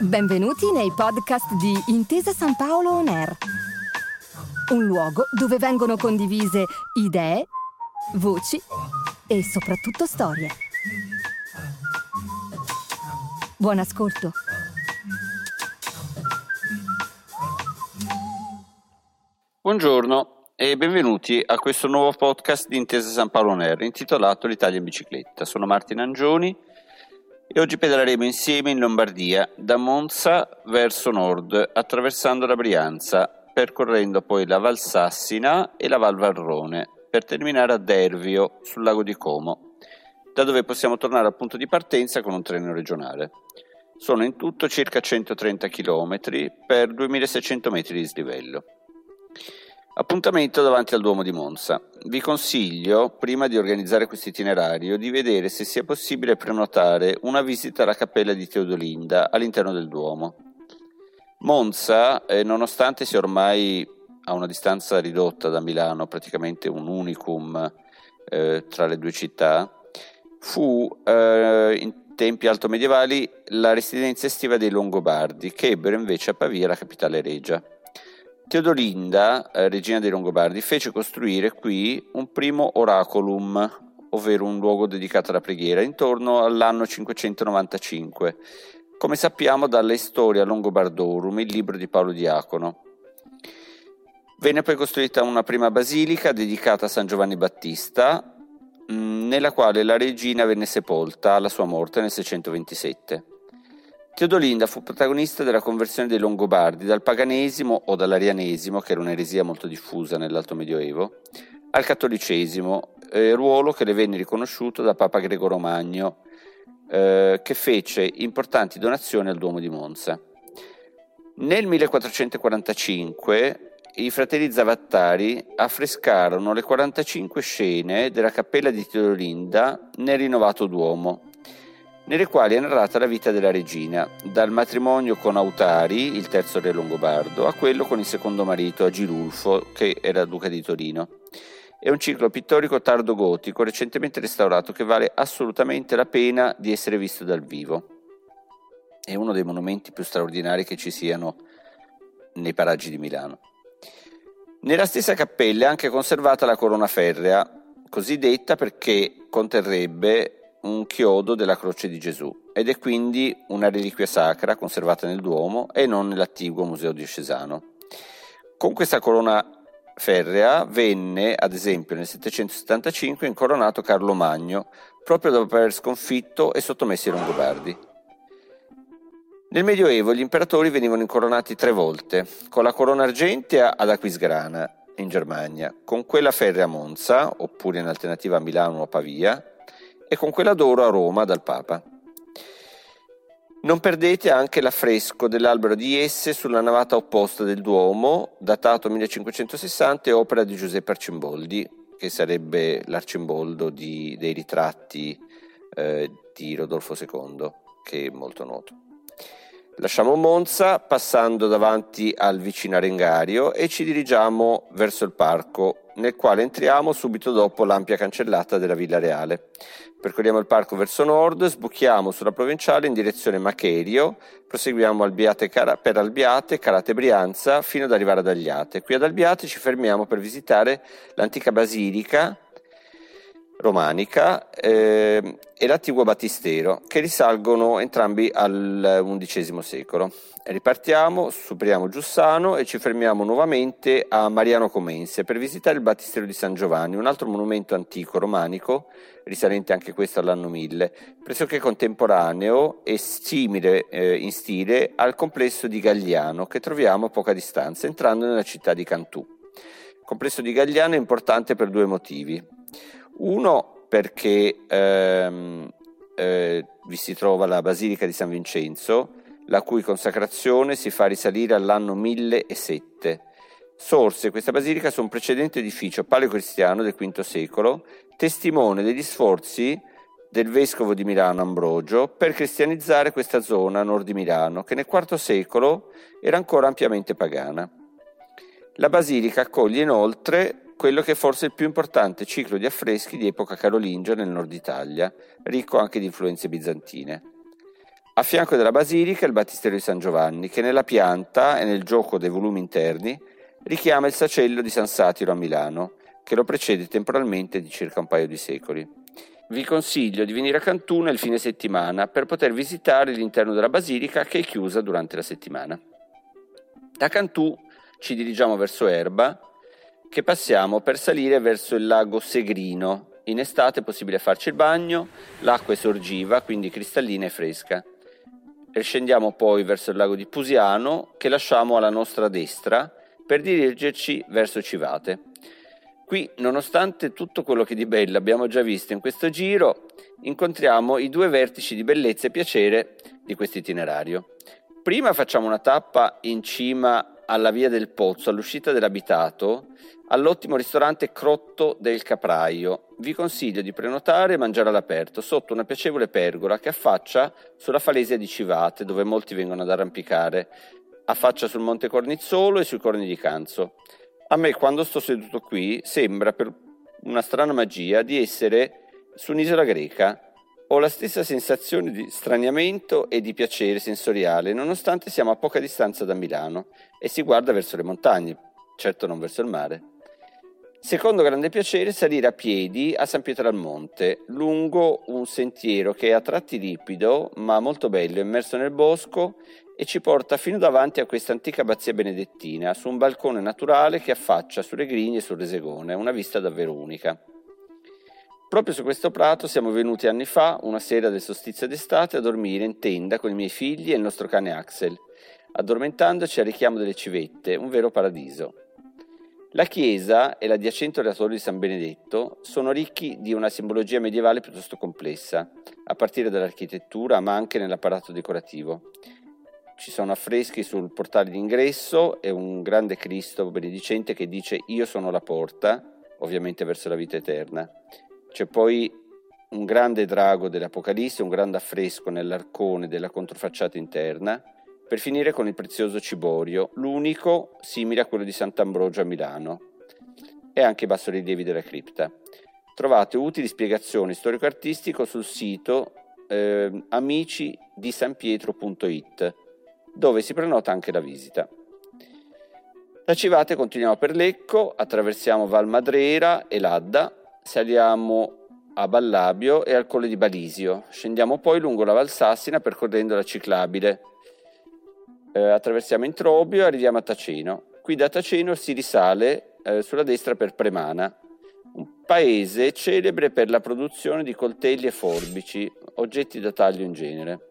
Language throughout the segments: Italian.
Benvenuti nei podcast di Intesa San Paolo On Air, un luogo dove vengono condivise idee, voci e soprattutto storie. Buon ascolto. Buongiorno e benvenuti a questo nuovo podcast di Intesa San Paolo On intitolato L'Italia in bicicletta. Sono Martin Angioni e oggi pedaleremo insieme in Lombardia, da Monza verso nord, attraversando la Brianza, percorrendo poi la Val Sassina e la Val Varrone, per terminare a Dervio, sul lago di Como, da dove possiamo tornare al punto di partenza con un treno regionale. Sono in tutto circa 130 km per 2600 metri di slivello. Appuntamento davanti al Duomo di Monza. Vi consiglio, prima di organizzare questo itinerario, di vedere se sia possibile prenotare una visita alla cappella di Teodolinda all'interno del Duomo. Monza, eh, nonostante sia ormai a una distanza ridotta da Milano, praticamente un unicum eh, tra le due città, fu eh, in tempi altomedievali la residenza estiva dei Longobardi, che ebbero invece a Pavia la capitale regia. Teodolinda, eh, regina dei Longobardi, fece costruire qui un primo oraculum, ovvero un luogo dedicato alla preghiera, intorno all'anno 595, come sappiamo dalla Storia Longobardorum, il libro di Paolo Diacono. Venne poi costruita una prima basilica dedicata a San Giovanni Battista, mh, nella quale la regina venne sepolta alla sua morte nel 627. Teodolinda fu protagonista della conversione dei Longobardi dal paganesimo o dall'arianesimo, che era un'eresia molto diffusa nell'Alto Medioevo, al cattolicesimo, eh, ruolo che le venne riconosciuto da Papa Gregorio Magno, eh, che fece importanti donazioni al Duomo di Monza. Nel 1445 i fratelli Zavattari affrescarono le 45 scene della cappella di Teodolinda nel rinnovato Duomo nelle quali è narrata la vita della regina, dal matrimonio con Autari, il terzo re longobardo, a quello con il secondo marito, Agilulfo, che era duca di Torino. È un ciclo pittorico tardo gotico recentemente restaurato che vale assolutamente la pena di essere visto dal vivo. È uno dei monumenti più straordinari che ci siano nei paraggi di Milano. Nella stessa cappella è anche conservata la corona ferrea, così detta perché conterrebbe un chiodo della croce di Gesù ed è quindi una reliquia sacra conservata nel Duomo e non nell'attiguo museo diocesano. Con questa corona ferrea venne, ad esempio, nel 775 incoronato Carlo Magno, proprio dopo aver sconfitto e sottomesso i Longobardi. Nel Medioevo gli imperatori venivano incoronati tre volte, con la corona argentea ad Aquisgrana, in Germania, con quella ferrea a Monza, oppure in alternativa a Milano o Pavia, e con quella d'oro a Roma dal Papa. Non perdete anche l'affresco dell'albero di Esse sulla navata opposta del Duomo, datato 1560 e opera di Giuseppe Arcimboldi, che sarebbe l'Arcimboldo di, dei ritratti eh, di Rodolfo II, che è molto noto. Lasciamo Monza passando davanti al vicino Arengario e ci dirigiamo verso il parco, nel quale entriamo subito dopo l'ampia cancellata della Villa Reale. Percorriamo il parco verso nord, sbuchiamo sulla provinciale in direzione Macherio, proseguiamo Albiate, per Albiate, Carate Brianza, fino ad arrivare ad Agliate. Qui ad Albiate ci fermiamo per visitare l'antica basilica romanica eh, e l'antico battistero, che risalgono entrambi al XI secolo. Ripartiamo, superiamo Giussano e ci fermiamo nuovamente a Mariano Comense per visitare il battistero di San Giovanni, un altro monumento antico romanico, risalente anche questo all'anno 1000, pressoché contemporaneo e simile eh, in stile al complesso di Gagliano che troviamo a poca distanza, entrando nella città di Cantù. Il complesso di Gagliano è importante per due motivi. Uno perché ehm, eh, vi si trova la Basilica di San Vincenzo, la cui consacrazione si fa risalire all'anno 1007. Sorse questa basilica su un precedente edificio paleocristiano del V secolo, testimone degli sforzi del vescovo di Milano Ambrogio per cristianizzare questa zona a nord di Milano, che nel IV secolo era ancora ampiamente pagana. La basilica accoglie inoltre quello che è forse il più importante ciclo di affreschi di epoca carolingia nel nord Italia, ricco anche di influenze bizantine. A fianco della basilica il battistero di San Giovanni, che nella pianta e nel gioco dei volumi interni richiama il sacello di San Satiro a Milano, che lo precede temporalmente di circa un paio di secoli. Vi consiglio di venire a Cantuna il fine settimana per poter visitare l'interno della basilica che è chiusa durante la settimana. Da Cantù ci dirigiamo verso Erba, che passiamo per salire verso il lago Segrino. In estate è possibile farci il bagno, l'acqua è sorgiva, quindi cristallina e fresca. E scendiamo poi verso il lago di Pusiano, che lasciamo alla nostra destra per dirigerci verso Civate. Qui, nonostante tutto quello che di bello abbiamo già visto in questo giro, incontriamo i due vertici di bellezza e piacere di questo itinerario. Prima facciamo una tappa in cima alla via del Pozzo, all'uscita dell'abitato, all'ottimo ristorante Crotto del Capraio. Vi consiglio di prenotare e mangiare all'aperto sotto una piacevole pergola che affaccia sulla falesia di Civate, dove molti vengono ad arrampicare. Affaccia sul Monte Cornizzolo e sui Corni di Canzo. A me, quando sto seduto qui, sembra per una strana magia di essere su un'isola greca. Ho la stessa sensazione di straniamento e di piacere sensoriale, nonostante siamo a poca distanza da Milano e si guarda verso le montagne, certo non verso il mare. Secondo grande piacere salire a piedi a San Pietro al Monte, lungo un sentiero che è a tratti ripido, ma molto bello, immerso nel bosco e ci porta fino davanti a questa antica abbazia benedettina, su un balcone naturale che affaccia sulle Griglie e sul Resegone, una vista davvero unica. Proprio su questo prato siamo venuti anni fa, una sera del solstizio d'estate, a dormire in tenda con i miei figli e il nostro cane Axel, addormentandoci al richiamo delle civette, un vero paradiso. La chiesa e l'adiacente oratorio di San Benedetto sono ricchi di una simbologia medievale piuttosto complessa, a partire dall'architettura ma anche nell'apparato decorativo. Ci sono affreschi sul portale d'ingresso e un grande Cristo benedicente che dice io sono la porta, ovviamente verso la vita eterna. C'è poi un grande drago dell'Apocalisse, un grande affresco nell'arcone della controfacciata interna, per finire con il prezioso ciborio, l'unico simile a quello di Sant'Ambrogio a Milano, e anche i bassorilievi della cripta. Trovate utili spiegazioni storico-artistiche sul sito eh, amici di sanpietro.it dove si prenota anche la visita. Da Civate continuiamo per Lecco, attraversiamo Val Madrera e l'Adda, saliamo a Ballabio e al Colle di Balisio, scendiamo poi lungo la Val Sassina percorrendo la ciclabile, eh, attraversiamo Introbio e arriviamo a Taceno. Qui da Taceno si risale eh, sulla destra per Premana, un paese celebre per la produzione di coltelli e forbici, oggetti da taglio in genere.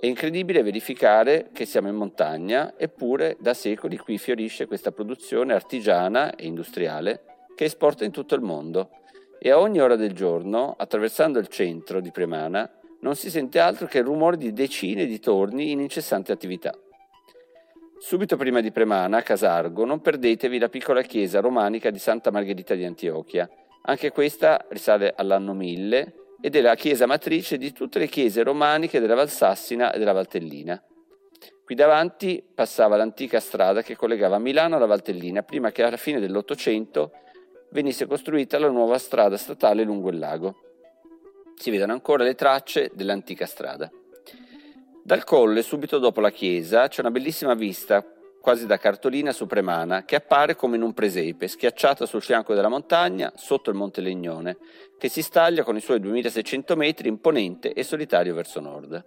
È incredibile verificare che siamo in montagna, eppure da secoli qui fiorisce questa produzione artigiana e industriale che esporta in tutto il mondo e a ogni ora del giorno, attraversando il centro di Premana, non si sente altro che il rumore di decine di torni in incessante attività. Subito prima di Premana, a Casargo, non perdetevi la piccola chiesa romanica di Santa Margherita di Antiochia. Anche questa risale all'anno 1000 ed è la chiesa matrice di tutte le chiese romaniche della Valsassina e della Valtellina. Qui davanti passava l'antica strada che collegava Milano alla Valtellina, prima che alla fine dell'Ottocento venisse costruita la nuova strada statale lungo il lago. Si vedono ancora le tracce dell'antica strada. Dal colle, subito dopo la chiesa, c'è una bellissima vista quasi da cartolina supremana, che appare come in un presepe, schiacciata sul fianco della montagna, sotto il Monte Legnone, che si staglia con i suoi 2600 metri imponente e solitario verso nord.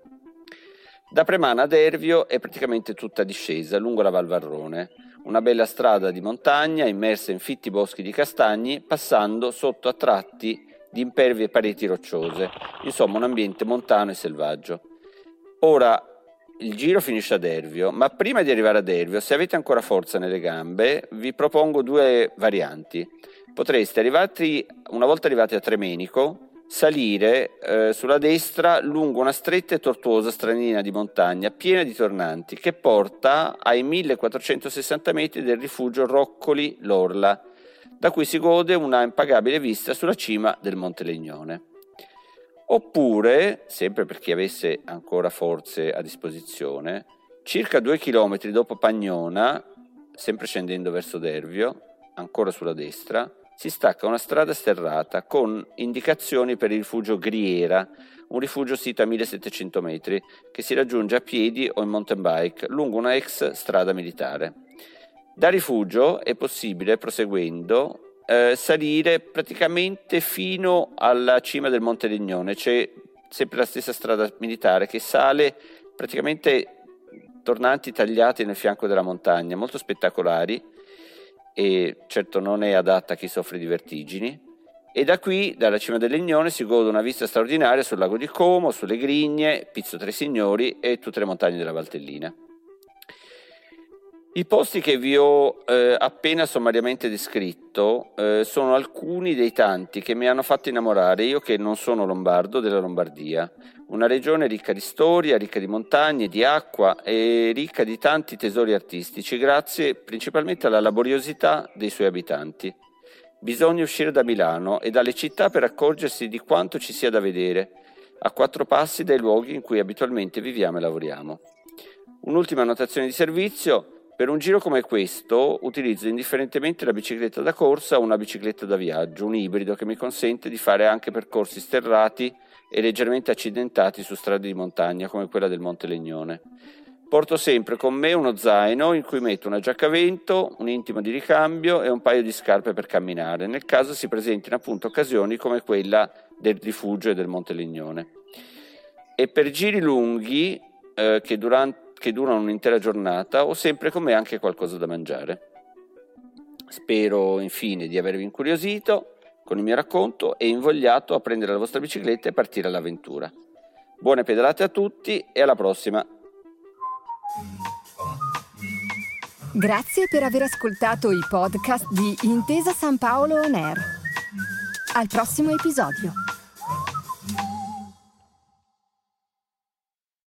Da Premana ad Ervio è praticamente tutta discesa lungo la Val Varrone, una bella strada di montagna immersa in fitti boschi di castagni, passando sotto a tratti di impervie pareti rocciose, insomma un ambiente montano e selvaggio. Ora, il giro finisce ad Ervio, ma prima di arrivare ad Ervio, se avete ancora forza nelle gambe, vi propongo due varianti. Potreste, arrivati, una volta arrivati a Tremenico, salire eh, sulla destra lungo una stretta e tortuosa stranina di montagna piena di tornanti che porta ai 1460 metri del rifugio Roccoli Lorla, da cui si gode una impagabile vista sulla cima del Monte Legnone. Oppure, sempre per chi avesse ancora forze a disposizione, circa due chilometri dopo Pagnona, sempre scendendo verso Dervio, ancora sulla destra, si stacca una strada sterrata con indicazioni per il rifugio Griera, un rifugio sito a 1700 metri che si raggiunge a piedi o in mountain bike lungo una ex strada militare. Da rifugio è possibile, proseguendo, eh, salire praticamente fino alla cima del Monte Legnone, c'è sempre la stessa strada militare che sale praticamente tornanti tagliati nel fianco della montagna, molto spettacolari e certo non è adatta a chi soffre di vertigini. E da qui, dalla cima del Legnone, si gode una vista straordinaria sul lago di Como, sulle Grigne, Pizzo Tre Signori e tutte le montagne della Valtellina. I posti che vi ho eh, appena sommariamente descritto eh, sono alcuni dei tanti che mi hanno fatto innamorare, io che non sono lombardo, della Lombardia, una regione ricca di storia, ricca di montagne, di acqua e ricca di tanti tesori artistici, grazie principalmente alla laboriosità dei suoi abitanti. Bisogna uscire da Milano e dalle città per accorgersi di quanto ci sia da vedere, a quattro passi dai luoghi in cui abitualmente viviamo e lavoriamo. Un'ultima annotazione di servizio. Per un giro come questo utilizzo indifferentemente la bicicletta da corsa o una bicicletta da viaggio, un ibrido che mi consente di fare anche percorsi sterrati e leggermente accidentati su strade di montagna come quella del Monte Legnone. Porto sempre con me uno zaino in cui metto una giacca a vento, un intimo di ricambio e un paio di scarpe per camminare, nel caso si presentino appunto occasioni come quella del rifugio e del Monte Legnone. E per giri lunghi eh, che durante che durano un'intera giornata, ho sempre con me anche qualcosa da mangiare. Spero infine di avervi incuriosito con il mio racconto e invogliato a prendere la vostra bicicletta e partire all'avventura. Buone pedalate a tutti e alla prossima! Grazie per aver ascoltato i podcast di Intesa San Paolo On Air. Al prossimo episodio.